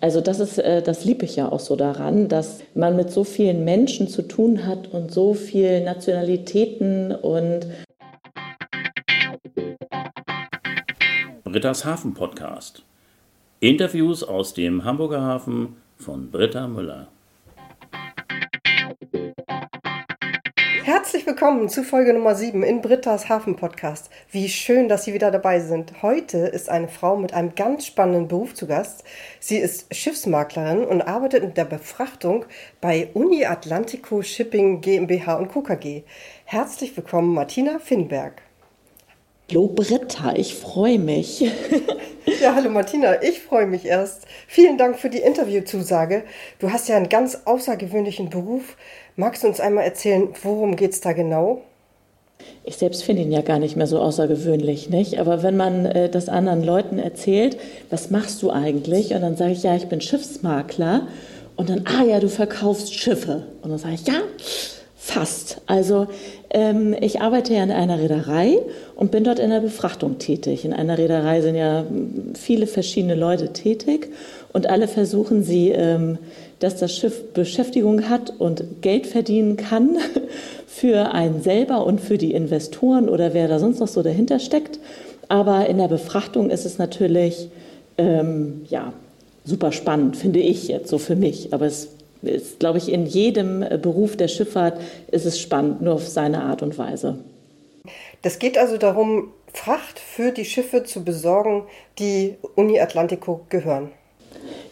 Also das ist, äh, das liebe ich ja auch so daran, dass man mit so vielen Menschen zu tun hat und so vielen Nationalitäten und Britta's Hafen Podcast. Interviews aus dem Hamburger Hafen von Britta Müller. Herzlich willkommen zu Folge Nummer 7 in Britta's Hafen Podcast. Wie schön, dass Sie wieder dabei sind. Heute ist eine Frau mit einem ganz spannenden Beruf zu Gast. Sie ist Schiffsmaklerin und arbeitet in der Befrachtung bei Uni Atlantico Shipping GmbH und Co. KG. Herzlich willkommen, Martina Finnberg. Hallo Britta, ich freue mich. ja, hallo Martina, ich freue mich erst. Vielen Dank für die Interviewzusage. Du hast ja einen ganz außergewöhnlichen Beruf. Magst du uns einmal erzählen, worum geht es da genau? Ich selbst finde ihn ja gar nicht mehr so außergewöhnlich, nicht? Aber wenn man äh, das anderen Leuten erzählt, was machst du eigentlich? Und dann sage ich, ja, ich bin Schiffsmakler. Und dann, ah ja, du verkaufst Schiffe. Und dann sage ich, ja, fast. Also ähm, ich arbeite ja in einer Reederei und bin dort in der Befrachtung tätig. In einer Reederei sind ja viele verschiedene Leute tätig und alle versuchen sie, ähm, dass das Schiff Beschäftigung hat und Geld verdienen kann für einen selber und für die Investoren oder wer da sonst noch so dahinter steckt. Aber in der Befrachtung ist es natürlich ähm, ja, super spannend, finde ich jetzt so für mich. Aber es ist, glaube ich, in jedem Beruf der Schifffahrt ist es spannend, nur auf seine Art und Weise. Das geht also darum, Fracht für die Schiffe zu besorgen, die Uni Atlantico gehören.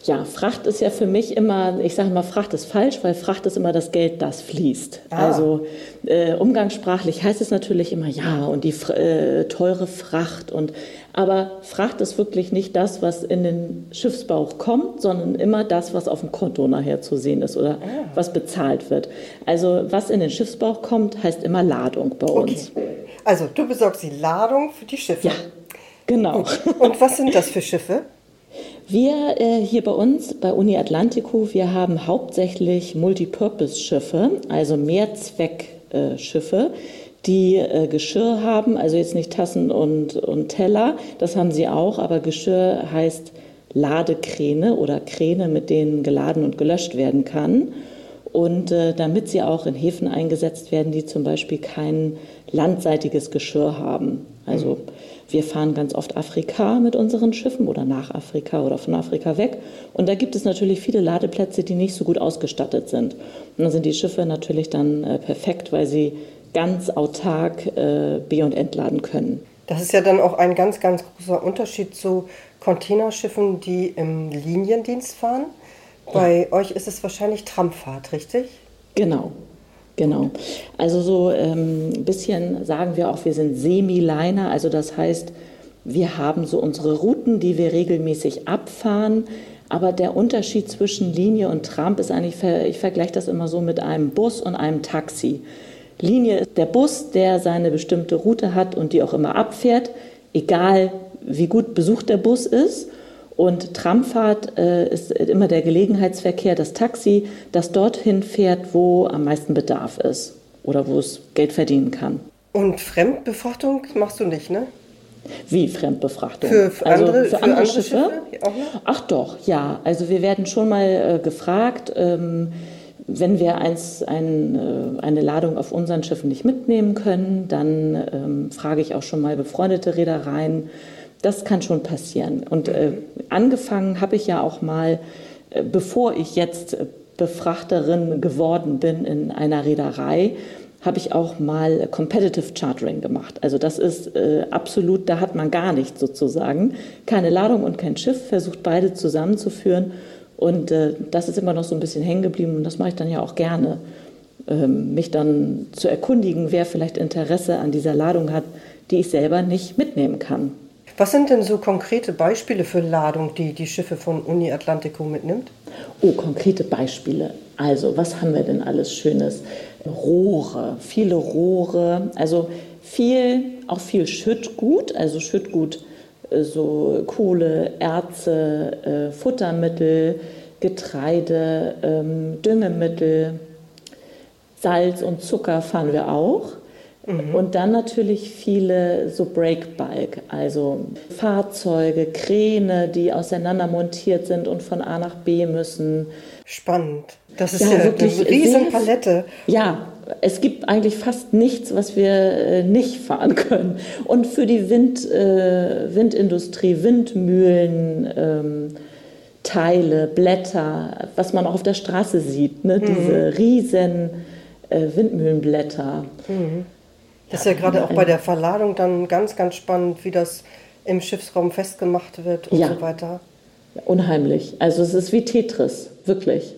Ja, Fracht ist ja für mich immer, ich sage mal, Fracht ist falsch, weil Fracht ist immer das Geld, das fließt. Ah. Also äh, umgangssprachlich heißt es natürlich immer ja und die äh, teure Fracht und aber Fracht ist wirklich nicht das, was in den Schiffsbauch kommt, sondern immer das, was auf dem Konto nachher zu sehen ist oder ah. was bezahlt wird. Also was in den Schiffsbauch kommt, heißt immer Ladung bei uns. Okay. Also du besorgst die Ladung für die Schiffe. Ja, genau. Und was sind das für Schiffe? Wir äh, hier bei uns, bei Uni Atlantico, wir haben hauptsächlich Multipurpose-Schiffe, also Mehrzweckschiffe, die äh, Geschirr haben, also jetzt nicht Tassen und, und Teller, das haben sie auch, aber Geschirr heißt Ladekräne oder Kräne, mit denen geladen und gelöscht werden kann. Und äh, damit sie auch in Häfen eingesetzt werden, die zum Beispiel kein landseitiges Geschirr haben. Also mhm. Wir fahren ganz oft Afrika mit unseren Schiffen oder nach Afrika oder von Afrika weg. Und da gibt es natürlich viele Ladeplätze, die nicht so gut ausgestattet sind. Und dann sind die Schiffe natürlich dann äh, perfekt, weil sie ganz autark äh, be- und entladen können. Das ist ja dann auch ein ganz, ganz großer Unterschied zu Containerschiffen, die im Liniendienst fahren. Bei ja. euch ist es wahrscheinlich Tramfahrt, richtig? Genau, Genau. Also so ein ähm, bisschen sagen wir auch, wir sind Semi-Liner, also das heißt, wir haben so unsere Routen, die wir regelmäßig abfahren. Aber der Unterschied zwischen Linie und Tramp ist eigentlich, ich vergleiche das immer so mit einem Bus und einem Taxi. Linie ist der Bus, der seine bestimmte Route hat und die auch immer abfährt, egal wie gut besucht der Bus ist. Und Tramfahrt äh, ist immer der Gelegenheitsverkehr, das Taxi, das dorthin fährt, wo am meisten Bedarf ist oder wo es Geld verdienen kann. Und Fremdbefrachtung machst du nicht, ne? Wie Fremdbefrachtung? Für, für also andere, für, für andere, andere Schiffe? Schiffe Ach doch, ja. Also wir werden schon mal äh, gefragt, ähm, wenn wir eins, ein, äh, eine Ladung auf unseren Schiffen nicht mitnehmen können, dann ähm, frage ich auch schon mal befreundete Reedereien, das kann schon passieren. Und äh, angefangen habe ich ja auch mal, äh, bevor ich jetzt Befrachterin geworden bin in einer Reederei, habe ich auch mal Competitive Chartering gemacht. Also das ist äh, absolut, da hat man gar nichts sozusagen. Keine Ladung und kein Schiff, versucht beide zusammenzuführen. Und äh, das ist immer noch so ein bisschen hängen geblieben und das mache ich dann ja auch gerne. Ähm, mich dann zu erkundigen, wer vielleicht Interesse an dieser Ladung hat, die ich selber nicht mitnehmen kann. Was sind denn so konkrete Beispiele für Ladung, die die Schiffe von Uni Atlantico mitnimmt? Oh, konkrete Beispiele. Also, was haben wir denn alles Schönes? Rohre, viele Rohre, also viel, auch viel Schüttgut, also Schüttgut, so Kohle, Erze, äh, Futtermittel, Getreide, ähm, Düngemittel, Salz und Zucker fahren wir auch. Mhm. Und dann natürlich viele so Breakbulk, also Fahrzeuge, Kräne, die auseinander montiert sind und von A nach B müssen. Spannend. Das ist ja, ja wirklich eine Riesenpalette. Ja, es gibt eigentlich fast nichts, was wir äh, nicht fahren können. Und für die Wind, äh, Windindustrie, Windmühlen, ähm, Teile, Blätter, was man auch auf der Straße sieht, ne? Mhm. diese riesen äh, Windmühlenblätter. Mhm. Das ist ja gerade auch bei der Verladung dann ganz, ganz spannend, wie das im Schiffsraum festgemacht wird und ja. so weiter. Unheimlich. Also es ist wie Tetris, wirklich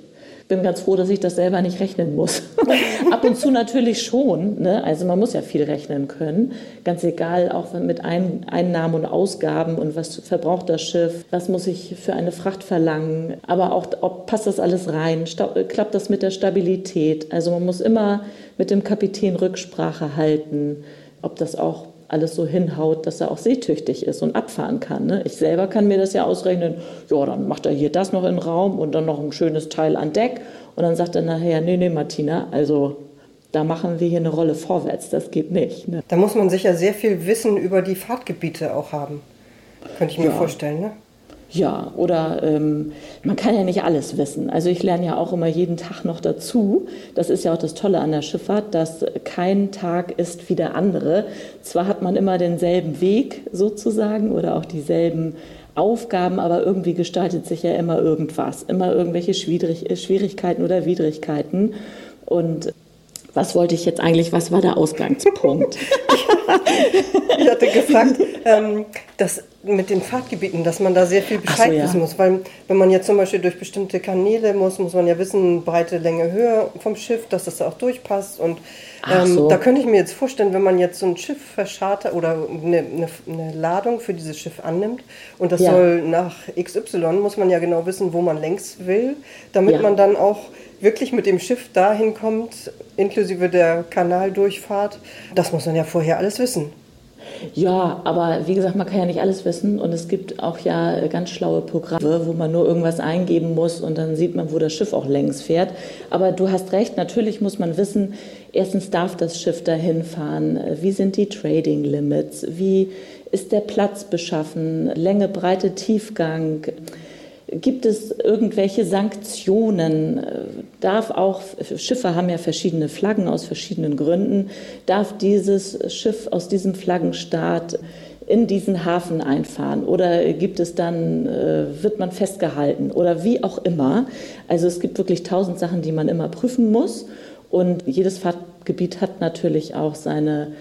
bin ganz froh, dass ich das selber nicht rechnen muss. Ab und zu natürlich schon. Ne? Also man muss ja viel rechnen können. Ganz egal, auch mit Ein Einnahmen und Ausgaben und was verbraucht das Schiff, was muss ich für eine Fracht verlangen, aber auch, ob passt das alles rein, klappt das mit der Stabilität. Also man muss immer mit dem Kapitän Rücksprache halten, ob das auch alles so hinhaut, dass er auch seetüchtig ist und abfahren kann. Ne? Ich selber kann mir das ja ausrechnen, ja, dann macht er hier das noch in den Raum und dann noch ein schönes Teil an Deck und dann sagt er nachher, nee, nee, Martina, also da machen wir hier eine Rolle vorwärts, das geht nicht. Ne? Da muss man sicher sehr viel Wissen über die Fahrtgebiete auch haben, könnte ich mir ja. vorstellen. Ne? Ja, oder ähm, man kann ja nicht alles wissen. Also ich lerne ja auch immer jeden Tag noch dazu. Das ist ja auch das Tolle an der Schifffahrt, dass kein Tag ist wie der andere. Zwar hat man immer denselben Weg sozusagen oder auch dieselben Aufgaben, aber irgendwie gestaltet sich ja immer irgendwas, immer irgendwelche Schwierigkeiten oder Widrigkeiten. Und was wollte ich jetzt eigentlich, was war der Ausgangspunkt? ich hatte gefragt, ähm, dass mit den Fahrtgebieten, dass man da sehr viel Bescheid so, ja. wissen muss. Weil wenn man jetzt zum Beispiel durch bestimmte Kanäle muss, muss man ja wissen, Breite, Länge, Höhe vom Schiff, dass das da auch durchpasst. Und ähm, so. da könnte ich mir jetzt vorstellen, wenn man jetzt so ein Schiff verschartet oder eine, eine, eine, Ladung für dieses Schiff annimmt und das ja. soll nach XY, muss man ja genau wissen, wo man längs will, damit ja. man dann auch wirklich mit dem Schiff dahin kommt, inklusive der Kanaldurchfahrt. Das muss man ja vorher alles wissen. Ja, aber wie gesagt, man kann ja nicht alles wissen und es gibt auch ja ganz schlaue Programme, wo man nur irgendwas eingeben muss und dann sieht man, wo das Schiff auch längs fährt. Aber du hast recht, natürlich muss man wissen, erstens darf das Schiff dahin fahren, wie sind die Trading Limits, wie ist der Platz beschaffen, Länge, Breite, Tiefgang. Gibt es irgendwelche Sanktionen? Darf auch, Schiffe haben ja verschiedene Flaggen aus verschiedenen Gründen, darf dieses Schiff aus diesem Flaggenstaat in diesen Hafen einfahren? Oder gibt es dann, äh, wird man festgehalten? Oder wie auch immer. Also es gibt wirklich tausend Sachen, die man immer prüfen muss und jedes Fahrtgebiet hat natürlich auch seine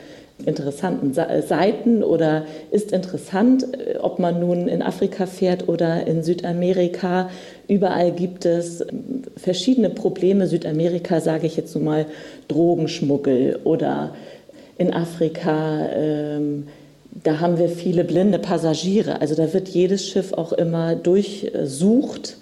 interessanten Seiten oder ist interessant, äh, ob man nun in Afrika fährt oder in Südamerika. Überall gibt es ähm, verschiedene Probleme. Südamerika sage ich jetzt so mal Drogenschmuggel oder in Afrika. Ähm, da haben wir viele blinde Passagiere. Also da wird jedes Schiff auch immer durchsucht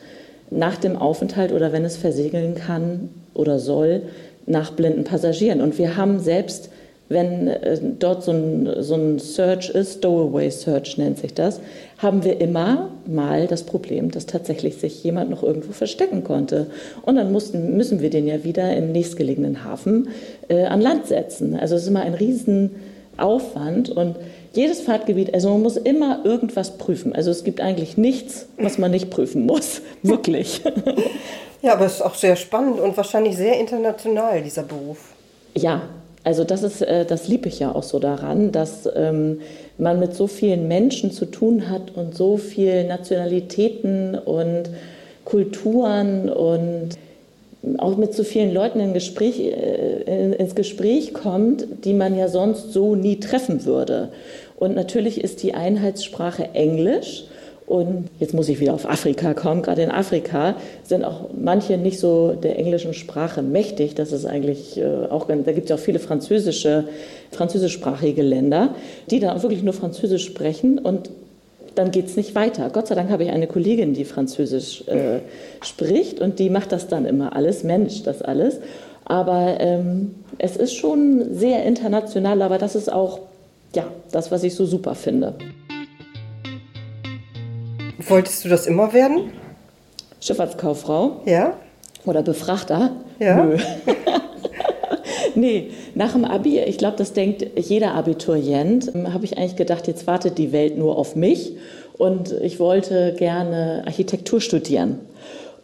nach dem Aufenthalt oder wenn es versegeln kann oder soll, nach blinden Passagieren. Und wir haben selbst wenn äh, dort so ein, so ein Search ist, Stowaway Search nennt sich das, haben wir immer mal das Problem, dass tatsächlich sich jemand noch irgendwo verstecken konnte. Und dann mussten, müssen wir den ja wieder im nächstgelegenen Hafen äh, an Land setzen. Also es ist immer ein Riesenaufwand und jedes Fahrtgebiet, also man muss immer irgendwas prüfen. Also es gibt eigentlich nichts, was man nicht prüfen muss. Wirklich. Ja, aber es ist auch sehr spannend und wahrscheinlich sehr international, dieser Beruf. Ja, also das ist, äh, das liebe ich ja auch so daran, dass ähm, man mit so vielen Menschen zu tun hat und so vielen Nationalitäten und Kulturen und auch mit so vielen Leuten in Gespräch, äh, ins Gespräch kommt, die man ja sonst so nie treffen würde. Und natürlich ist die Einheitssprache Englisch. Und jetzt muss ich wieder auf Afrika kommen. Gerade in Afrika sind auch manche nicht so der englischen Sprache mächtig. Das ist eigentlich äh, auch, da gibt es ja auch viele französische, französischsprachige Länder, die dann auch wirklich nur Französisch sprechen und dann geht es nicht weiter. Gott sei Dank habe ich eine Kollegin, die Französisch äh, spricht und die macht das dann immer alles, managt das alles. Aber ähm, es ist schon sehr international, aber das ist auch ja, das, was ich so super finde. Wolltest du das immer werden? Schifffahrtskauffrau? Ja. Oder Befrachter? Ja. Nö. nee, nach dem Abi, ich glaube, das denkt jeder Abiturient, habe ich eigentlich gedacht, jetzt wartet die Welt nur auf mich. Und ich wollte gerne Architektur studieren.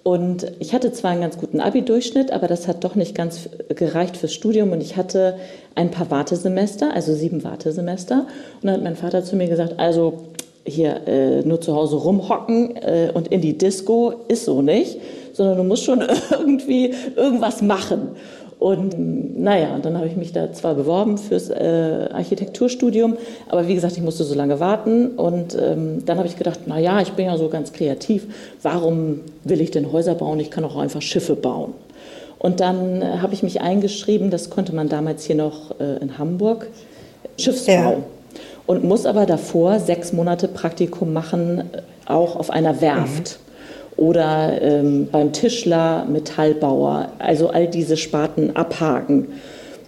Und ich hatte zwar einen ganz guten Abi-Durchschnitt, aber das hat doch nicht ganz gereicht fürs Studium. Und ich hatte ein paar Wartesemester, also sieben Wartesemester. Und dann hat mein Vater zu mir gesagt, also hier äh, nur zu Hause rumhocken äh, und in die Disco ist so nicht, sondern du musst schon irgendwie irgendwas machen. Und naja, dann habe ich mich da zwar beworben fürs äh, Architekturstudium, aber wie gesagt, ich musste so lange warten. Und ähm, dann habe ich gedacht, naja, ich bin ja so ganz kreativ, warum will ich denn Häuser bauen? Ich kann auch einfach Schiffe bauen. Und dann äh, habe ich mich eingeschrieben, das konnte man damals hier noch äh, in Hamburg, Schiffsbau. Ja. Und muss aber davor sechs Monate Praktikum machen, äh, auch auf einer Werft. Mhm oder ähm, beim Tischler, Metallbauer, also all diese Sparten abhaken.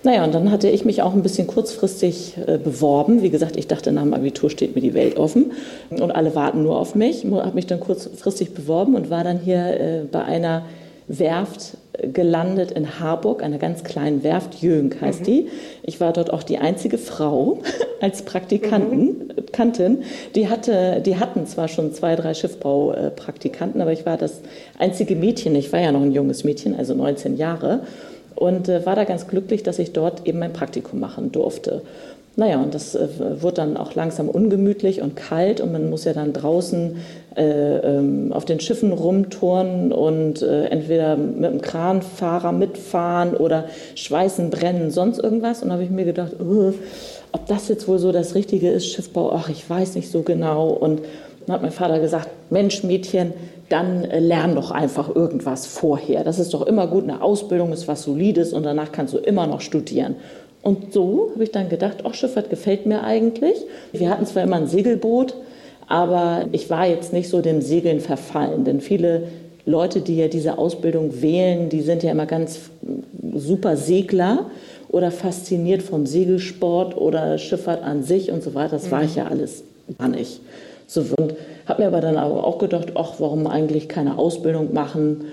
Naja, und dann hatte ich mich auch ein bisschen kurzfristig äh, beworben. Wie gesagt, ich dachte, nach dem Abitur steht mir die Welt offen und alle warten nur auf mich. Ich habe mich dann kurzfristig beworben und war dann hier äh, bei einer Werft gelandet in Harburg, einer ganz kleinen Werft, Jönk heißt mhm. die. Ich war dort auch die einzige Frau als Praktikantin. Mhm. Die, hatte, die hatten zwar schon zwei, drei Schiffbaupraktikanten, aber ich war das einzige Mädchen. Ich war ja noch ein junges Mädchen, also 19 Jahre. Und äh, war da ganz glücklich, dass ich dort eben mein Praktikum machen durfte. Naja, und das äh, wurde dann auch langsam ungemütlich und kalt und man muss ja dann draußen auf den Schiffen rumturnen und äh, entweder mit dem Kranfahrer mitfahren oder schweißen, brennen, sonst irgendwas. Und da habe ich mir gedacht, uh, ob das jetzt wohl so das Richtige ist, Schiffbau, ach, ich weiß nicht so genau. Und dann hat mein Vater gesagt, Mensch, Mädchen, dann äh, lern doch einfach irgendwas vorher. Das ist doch immer gut, eine Ausbildung ist was Solides und danach kannst du immer noch studieren. Und so habe ich dann gedacht, ach, Schifffahrt gefällt mir eigentlich. Wir hatten zwar immer ein Segelboot, aber ich war jetzt nicht so dem Segeln verfallen, denn viele Leute, die ja diese Ausbildung wählen, die sind ja immer ganz super Segler oder fasziniert vom Segelsport oder Schifffahrt an sich und so weiter. Das war ich ja alles gar nicht. So, und habe mir aber dann auch gedacht, ach, warum eigentlich keine Ausbildung machen?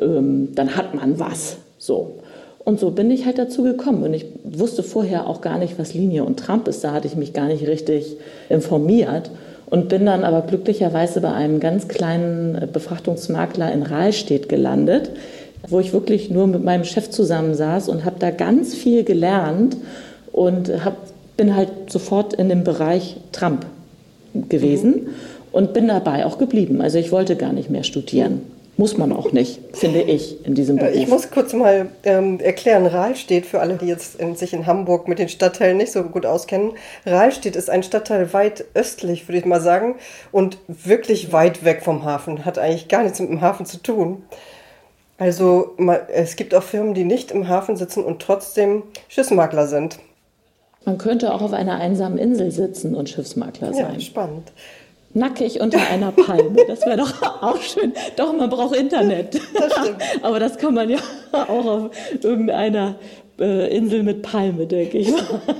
Ähm, dann hat man was. So. Und so bin ich halt dazu gekommen. Und ich wusste vorher auch gar nicht, was Linie und Trump ist. Da hatte ich mich gar nicht richtig informiert. Und bin dann aber glücklicherweise bei einem ganz kleinen Befrachtungsmakler in Rahlstedt gelandet, wo ich wirklich nur mit meinem Chef zusammensaß und habe da ganz viel gelernt und hab, bin halt sofort in dem Bereich Trump gewesen mhm. und bin dabei auch geblieben. Also ich wollte gar nicht mehr studieren. Muss man auch nicht, finde ich, in diesem Beruf. Ich muss kurz mal ähm, erklären, Rahlstedt, für alle, die jetzt in, sich in Hamburg mit den Stadtteilen nicht so gut auskennen. Rahlstedt ist ein Stadtteil weit östlich, würde ich mal sagen, und wirklich weit weg vom Hafen. Hat eigentlich gar nichts mit dem Hafen zu tun. Also es gibt auch Firmen, die nicht im Hafen sitzen und trotzdem Schiffsmakler sind. Man könnte auch auf einer einsamen Insel sitzen und Schiffsmakler sein. Ja, spannend nackig unter einer Palme. Das wäre doch auch schön. Doch, man braucht Internet. Das stimmt. Aber das kann man ja auch auf irgendeiner äh, Insel mit Palme, denke ich.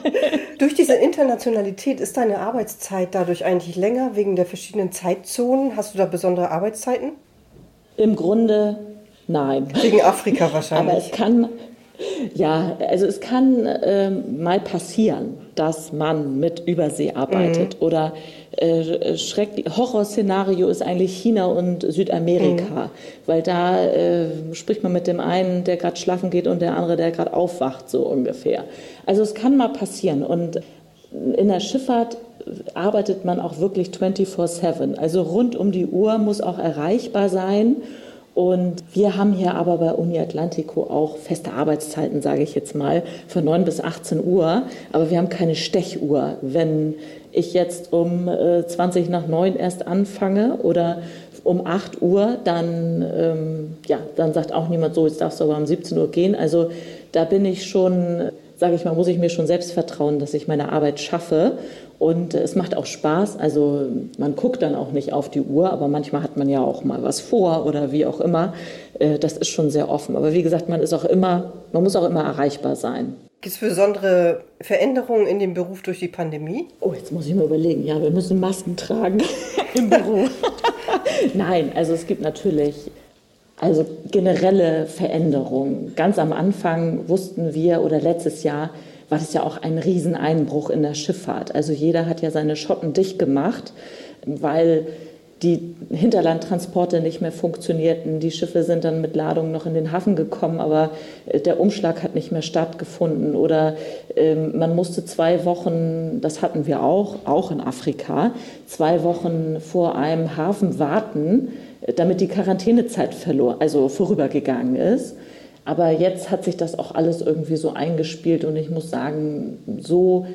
Durch diese Internationalität ist deine Arbeitszeit dadurch eigentlich länger wegen der verschiedenen Zeitzonen? Hast du da besondere Arbeitszeiten? Im Grunde nein. Wegen Afrika wahrscheinlich. Aber es kann, ja, also es kann äh, mal passieren, dass man mit Übersee arbeitet mhm. oder äh, Horrorszenario ist eigentlich China und Südamerika, mhm. weil da äh, spricht man mit dem einen, der gerade schlafen geht und der andere, der gerade aufwacht, so ungefähr. Also es kann mal passieren und in der Schifffahrt arbeitet man auch wirklich 24/7, also rund um die Uhr muss auch erreichbar sein. Und wir haben hier aber bei Uni Atlantico auch feste Arbeitszeiten, sage ich jetzt mal, von 9 bis 18 Uhr. Aber wir haben keine Stechuhr. Wenn ich jetzt um äh, 20 nach 9 erst anfange oder um 8 Uhr, dann, ähm, ja, dann sagt auch niemand so, jetzt darfst du aber um 17 Uhr gehen. Also da bin ich schon, sage ich mal, muss ich mir schon selbst vertrauen, dass ich meine Arbeit schaffe. Und es macht auch Spaß. Also man guckt dann auch nicht auf die Uhr, aber manchmal hat man ja auch mal was vor oder wie auch immer. Äh, das ist schon sehr offen. Aber wie gesagt, man ist auch immer, man muss auch immer erreichbar sein. Gibt es besondere Veränderungen in dem Beruf durch die Pandemie? Oh, jetzt muss ich mal überlegen. Ja, wir müssen Masken tragen im Büro. Nein, also es gibt natürlich Also generelle Veränderungen. Ganz am Anfang wussten wir oder letztes Jahr war das ja auch ein Rieseneinbruch in der Schifffahrt. Also jeder hat ja seine Schotten dicht gemacht, weil die Hinterlandtransporte nicht mehr funktionierten. Die Schiffe sind dann mit Ladungen noch in den Hafen gekommen, aber äh, der Umschlag hat nicht mehr stattgefunden. Oder ähm, man musste zwei Wochen, das hatten wir auch, auch in Afrika, zwei Wochen vor einem Hafen warten, damit die Quarantänezeit verlor, also vorübergegangen ist. Aber jetzt hat sich das auch alles irgendwie so eingespielt und ich muss sagen, so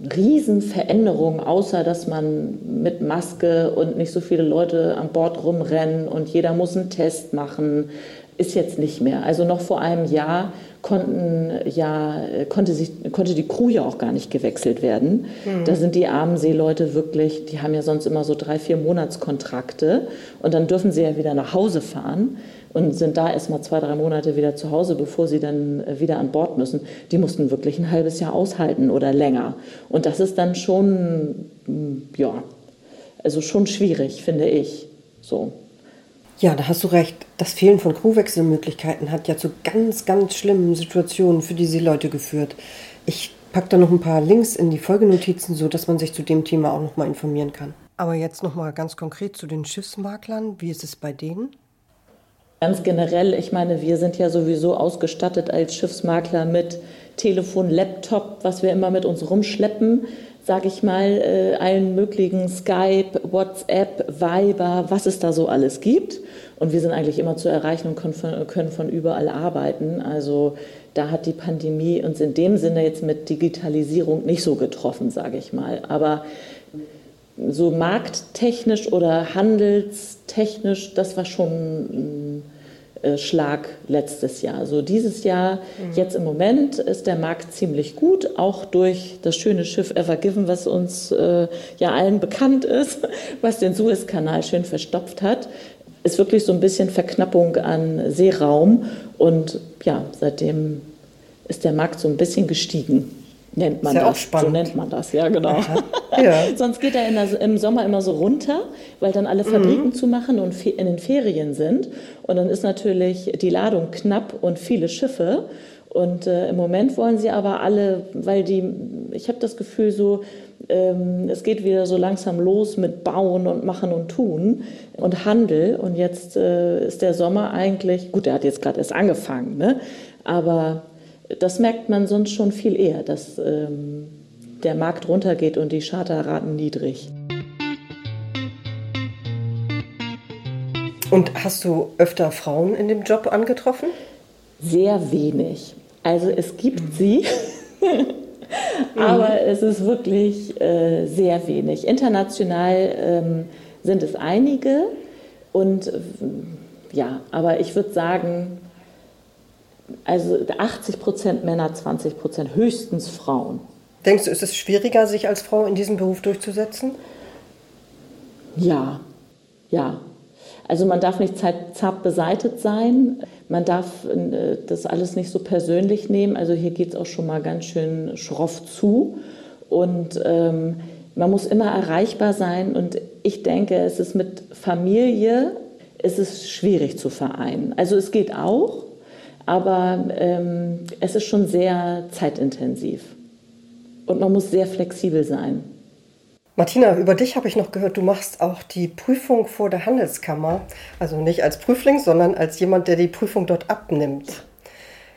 Riesenveränderung, außer dass man mit Maske und nicht so viele Leute an Bord rumrennen und jeder muss einen Test machen, ist jetzt nicht mehr. Also noch vor einem Jahr konnten ja, konnte, sich, konnte die Crew ja auch gar nicht gewechselt werden. Mhm. Da sind die armen Seeleute wirklich, die haben ja sonst immer so drei, vier Monatskontrakte und dann dürfen sie ja wieder nach Hause fahren und sind da erst mal zwei, drei Monate wieder zu Hause, bevor sie dann äh, wieder an Bord müssen. Die mussten wirklich ein halbes Jahr aushalten oder länger. Und das ist dann schon, mm, ja, also schon schwierig, finde ich. So. Ja, da hast du recht. Das Fehlen von Crewwechselmöglichkeiten hat ja zu ganz, ganz schlimmen Situationen für diese Leute geführt. Ich packe da noch ein paar Links in die Folgenotizen, sodass man sich zu dem Thema auch noch mal informieren kann. Aber jetzt noch mal ganz konkret zu den Schiffsmaklern. Wie ist es bei denen? Ganz generell, ich meine, wir sind ja sowieso ausgestattet als Schiffsmakler mit Telefon, Laptop, was wir immer mit uns rumschleppen, sage ich mal, äh, allen möglichen Skype, WhatsApp, Viber, was es da so alles gibt. Und wir sind eigentlich immer zu erreichen und können von, können von überall arbeiten. Also da hat die Pandemie uns in dem Sinne jetzt mit Digitalisierung nicht so getroffen, sage ich mal. Aber so markttechnisch oder handelstechnisch, das war schon ein äh, Schlag letztes Jahr. So dieses Jahr, mhm. jetzt im Moment ist der Markt ziemlich gut, auch durch das schöne Schiff Ever Given, was uns äh, ja allen bekannt ist, was den Suezkanal schön verstopft hat. Ist wirklich so ein bisschen Verknappung an Seeraum und ja, seitdem ist der Markt so ein bisschen gestiegen nennt man ja das. So nennt man das, ja, genau. Ja. Sonst geht er der, im Sommer immer so runter, weil dann alle Fabriken mhm. zu machen und in den Ferien sind. Und dann ist natürlich die Ladung knapp und viele Schiffe. Und äh, im Moment wollen sie aber alle, weil die, ich habe das Gefühl so, ähm, es geht wieder so langsam los mit Bauen und Machen und Tun und Handel. Und jetzt äh, ist der Sommer eigentlich, gut, der hat jetzt gerade erst angefangen, ne? aber das merkt man sonst schon viel eher, dass ähm, der Markt runtergeht und die Charterraten niedrig. Und hast du öfter Frauen in dem Job angetroffen? Sehr wenig. Also es gibt mhm. sie, aber mhm. es ist wirklich äh, sehr wenig. International ähm, sind es einige und ja, aber ich würde sagen, also 80 Prozent Männer, 20 Prozent höchstens Frauen. Denkst du, ist es schwieriger, sich als Frau in diesem Beruf durchzusetzen? Ja, ja. Also man darf nicht zart beseitet sein, man darf äh, das alles nicht so persönlich nehmen. Also hier geht es auch schon mal ganz schön schroff zu. Und ähm, man muss immer erreichbar sein. Und ich denke, es ist mit Familie, es ist schwierig zu vereinen. Also es geht auch, aber ähm, es ist schon sehr zeitintensiv. Und man muss sehr flexibel sein. Martina, über dich habe ich noch gehört, du machst auch die Prüfung vor der Handelskammer. Also nicht als Prüfling, sondern als jemand, der die Prüfung dort abnimmt.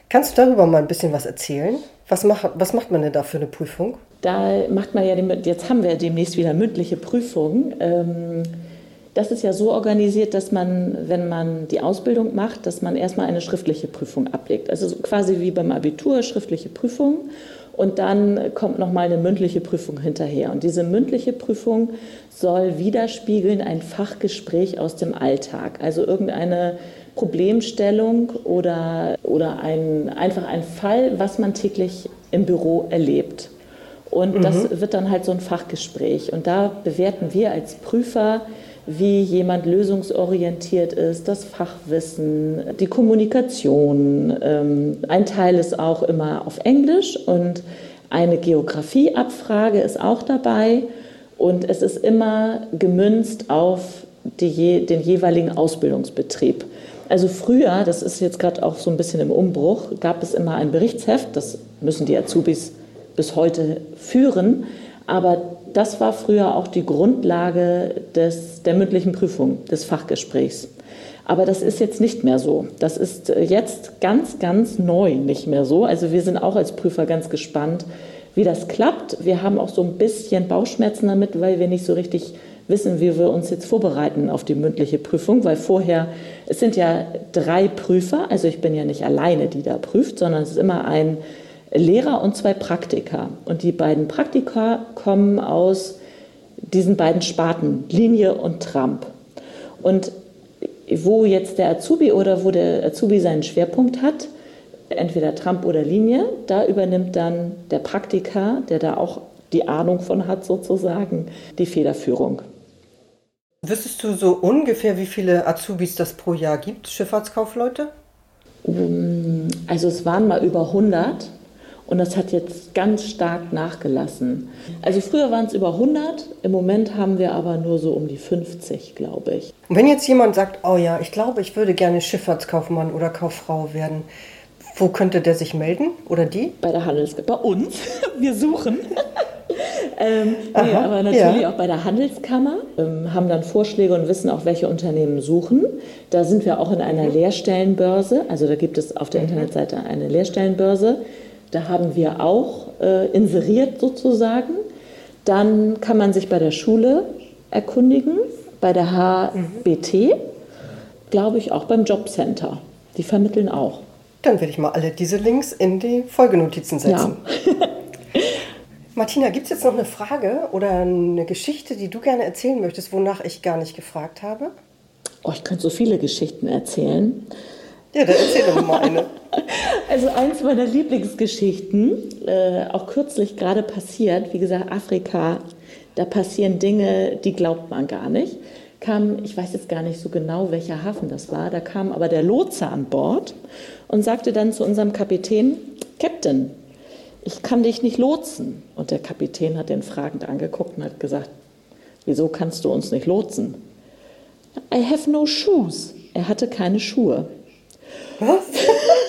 Kannst du darüber mal ein bisschen was erzählen? Was, mach, was macht man denn da für eine Prüfung? Da macht man ja, jetzt haben wir demnächst wieder mündliche Prüfungen. Ähm, das ist ja so organisiert, dass man, wenn man die Ausbildung macht, dass man erstmal eine schriftliche Prüfung ablegt. Also quasi wie beim Abitur, schriftliche Prüfung. Und dann kommt nochmal eine mündliche Prüfung hinterher. Und diese mündliche Prüfung soll widerspiegeln ein Fachgespräch aus dem Alltag. Also irgendeine Problemstellung oder, oder ein, einfach ein Fall, was man täglich im Büro erlebt. Und mhm. das wird dann halt so ein Fachgespräch. Und da bewerten wir als Prüfer, wie jemand lösungsorientiert ist, das Fachwissen, die Kommunikation. Ähm, ein Teil ist auch immer auf Englisch und eine Geografieabfrage ist auch dabei und es ist immer gemünzt auf die, den jeweiligen Ausbildungsbetrieb. Also früher, das ist jetzt gerade auch so ein bisschen im Umbruch, gab es immer ein Berichtsheft, das müssen die Azubis bis heute führen, aber das war früher auch die Grundlage des, der mündlichen Prüfung, des Fachgesprächs. Aber das ist jetzt nicht mehr so. Das ist jetzt ganz, ganz neu nicht mehr so. Also wir sind auch als Prüfer ganz gespannt, wie das klappt. Wir haben auch so ein bisschen Bauchschmerzen damit, weil wir nicht so richtig wissen, wie wir uns jetzt vorbereiten auf die mündliche Prüfung, weil vorher, es sind ja drei Prüfer, also ich bin ja nicht alleine, die da prüft, sondern es ist immer ein Lehrer und zwei Praktiker. Und die beiden Praktiker kommen aus diesen beiden Sparten, Linie und Tramp. Und wo jetzt der Azubi oder wo der Azubi seinen Schwerpunkt hat, entweder Tramp oder Linie, da übernimmt dann der Praktiker, der da auch die Ahnung von hat sozusagen, die Federführung. Wüsstest du so ungefähr, wie viele Azubis das pro Jahr gibt, Schifffahrtskaufleute? Also es waren mal über 100 und das hat jetzt ganz stark nachgelassen. Also früher waren es über 100, im Moment haben wir aber nur so um die 50, glaube ich. Und wenn jetzt jemand sagt, oh ja, ich glaube, ich würde gerne Schifffahrtskaufmann oder Kauffrau werden, wo könnte der sich melden oder die? Bei der Handelskammer. Bei uns. Wir suchen. ähm, nee, aber natürlich ja. auch bei der Handelskammer. Ähm, haben dann Vorschläge und wissen auch, welche Unternehmen suchen. Da sind wir auch in einer mhm. Lehrstellenbörse. Also da gibt es auf der mhm. Internetseite eine Lehrstellenbörse. Da haben wir auch äh, inseriert sozusagen. Dann kann man sich bei der Schule erkundigen, bei der HBT, glaube ich auch beim Jobcenter. Die vermitteln auch. Dann werde ich mal alle diese Links in die Folgenotizen setzen. Ja. Martina, gibt es jetzt noch eine Frage oder eine Geschichte, die du gerne erzählen möchtest, wonach ich gar nicht gefragt habe? Oh, ich könnte so viele Geschichten erzählen. Ja, dann erzähl doch mal eine. Also eins meiner Lieblingsgeschichten, äh, auch kürzlich gerade passiert, wie gesagt, Afrika, da passieren Dinge, die glaubt man gar nicht. Kam, ich weiß jetzt gar nicht so genau, welcher Hafen das war, da kam aber der Lotse an Bord und sagte dann zu unserem Kapitän, Captain, ich kann dich nicht lotsen. Und der Kapitän hat den fragend angeguckt und hat gesagt, wieso kannst du uns nicht lotsen? I have no shoes. Er hatte keine Schuhe. Was?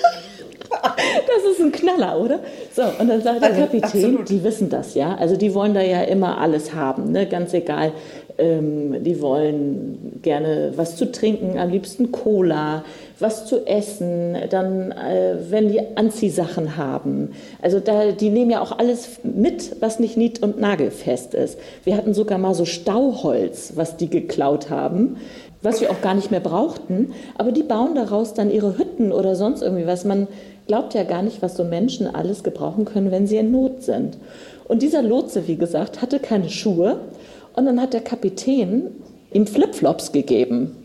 Das ist ein Knaller, oder? So, und dann sagt der Kapitän, Absolut. die wissen das, ja. Also die wollen da ja immer alles haben, ne? ganz egal. Ähm, die wollen gerne was zu trinken, am liebsten Cola, was zu essen, dann, äh, wenn die Anziehsachen haben. Also da, die nehmen ja auch alles mit, was nicht nied- und nagelfest ist. Wir hatten sogar mal so Stauholz, was die geklaut haben was wir auch gar nicht mehr brauchten. Aber die bauen daraus dann ihre Hütten oder sonst irgendwie was. Man glaubt ja gar nicht, was so Menschen alles gebrauchen können, wenn sie in Not sind. Und dieser Lotse, wie gesagt, hatte keine Schuhe. Und dann hat der Kapitän ihm Flipflops gegeben.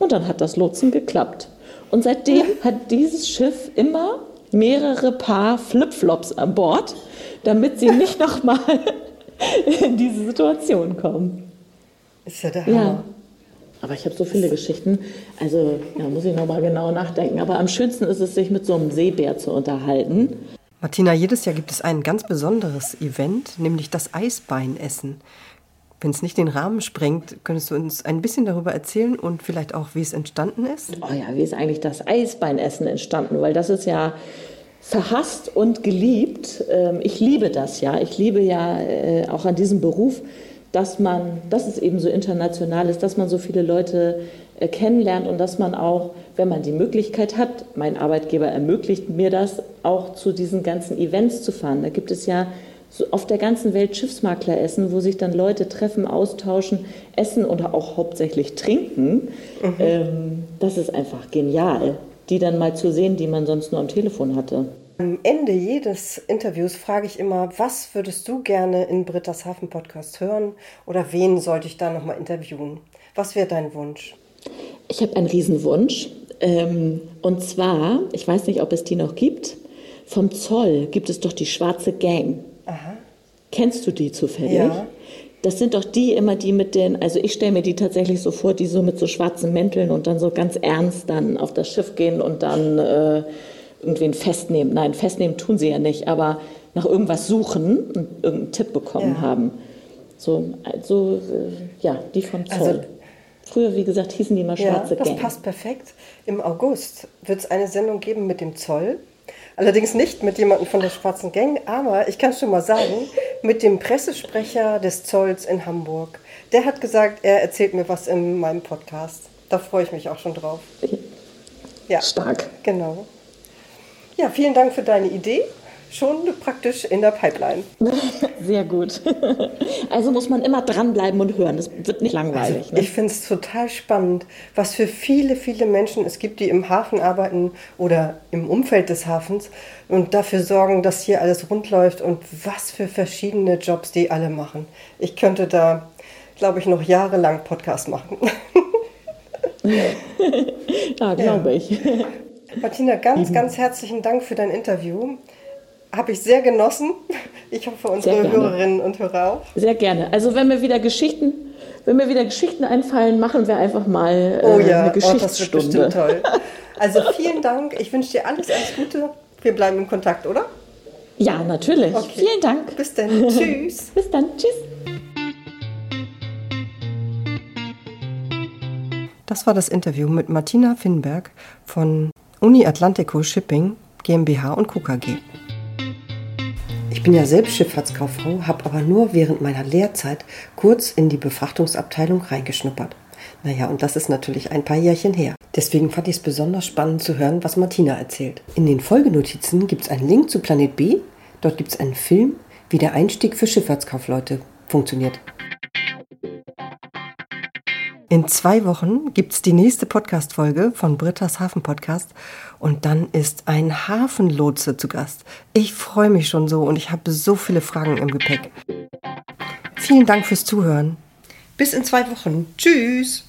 Und dann hat das Lotsen geklappt. Und seitdem hat dieses Schiff immer mehrere Paar Flipflops an Bord, damit sie nicht nochmal in diese Situation kommen. Ist ja der Hammer. Ja. Aber ich habe so viele Geschichten, also da ja, muss ich nochmal genau nachdenken. Aber am schönsten ist es, sich mit so einem Seebär zu unterhalten. Martina, jedes Jahr gibt es ein ganz besonderes Event, nämlich das Eisbeinessen. Wenn es nicht den Rahmen sprengt, könntest du uns ein bisschen darüber erzählen und vielleicht auch, wie es entstanden ist? Oh ja, wie ist eigentlich das Eisbeinessen entstanden? Weil das ist ja verhasst und geliebt. Ähm, ich liebe das ja. Ich liebe ja äh, auch an diesem Beruf dass man, dass es eben so international ist, dass man so viele Leute äh, kennenlernt und dass man auch, wenn man die Möglichkeit hat, mein Arbeitgeber ermöglicht mir das, auch zu diesen ganzen Events zu fahren. Da gibt es ja so auf der ganzen Welt Schiffsmakleressen, wo sich dann Leute treffen, austauschen, essen oder auch hauptsächlich trinken. Mhm. Ähm, das ist einfach genial, die dann mal zu sehen, die man sonst nur am Telefon hatte. Am Ende jedes Interviews frage ich immer, was würdest du gerne in Britta's Hafen Podcast hören oder wen sollte ich da nochmal interviewen? Was wäre dein Wunsch? Ich habe einen Riesenwunsch. Ähm, und zwar, ich weiß nicht, ob es die noch gibt, vom Zoll gibt es doch die schwarze Gang. Aha. Kennst du die zufällig? Ja. Das sind doch die immer die mit den, also ich stelle mir die tatsächlich so vor, die so mit so schwarzen Mänteln und dann so ganz ernst dann auf das Schiff gehen und dann äh, irgendwen festnehmen. Nein, festnehmen tun sie ja nicht, aber nach irgendwas suchen und irgendeinen Tipp bekommen ja. haben. So, also, ja, die vom Zoll. Also Früher, wie gesagt, hießen die mal Schwarze ja, das Gang. passt perfekt. Im August wird es eine Sendung geben mit dem Zoll. Allerdings nicht mit jemandem von der Schwarzen Gang, aber ich kann schon mal sagen, mit dem Pressesprecher des Zolls in Hamburg. Der hat gesagt, er erzählt mir was in meinem Podcast. Da freue ich mich auch schon drauf. Ja. Stark. Genau. Ja, vielen Dank für deine Idee. Schon praktisch in der Pipeline. Sehr gut. Also muss man immer dranbleiben und hören. Das wird nicht langweilig. Also, ich finde es total spannend, was für viele, viele Menschen es gibt, die im Hafen arbeiten oder im Umfeld des Hafens und dafür sorgen, dass hier alles rund läuft und was für verschiedene Jobs die alle machen. Ich könnte da, glaube ich, noch jahrelang Podcast machen. ja, glaube ich. Martina, ganz, mhm. ganz herzlichen Dank für dein Interview. Habe ich sehr genossen. Ich hoffe, unsere Hörerinnen und Hörer auch. Sehr gerne. Also wenn mir wieder Geschichten, wenn mir wieder Geschichten einfallen, machen wir einfach mal äh, oh ja. eine Geschichtsstunde. Oh, das wird toll. Also vielen Dank. Ich wünsche dir alles, alles Gute. Wir bleiben in Kontakt, oder? Ja, natürlich. Okay. Vielen Dank. Bis dann. Tschüss. Bis dann. Tschüss. Das war das Interview mit Martina Finnberg von Uni Atlantico Shipping GmbH und KKG. Ich bin ja selbst Schifffahrtskauffrau, habe aber nur während meiner Lehrzeit kurz in die Befrachtungsabteilung reingeschnuppert. Naja, und das ist natürlich ein paar Jährchen her. Deswegen fand ich es besonders spannend zu hören, was Martina erzählt. In den Folgenotizen gibt es einen Link zu Planet B. Dort gibt es einen Film, wie der Einstieg für Schifffahrtskaufleute funktioniert. In zwei Wochen gibt es die nächste Podcast-Folge von Britta's Hafen Podcast und dann ist ein Hafenlotse zu Gast. Ich freue mich schon so und ich habe so viele Fragen im Gepäck. Vielen Dank fürs Zuhören. Bis in zwei Wochen. Tschüss.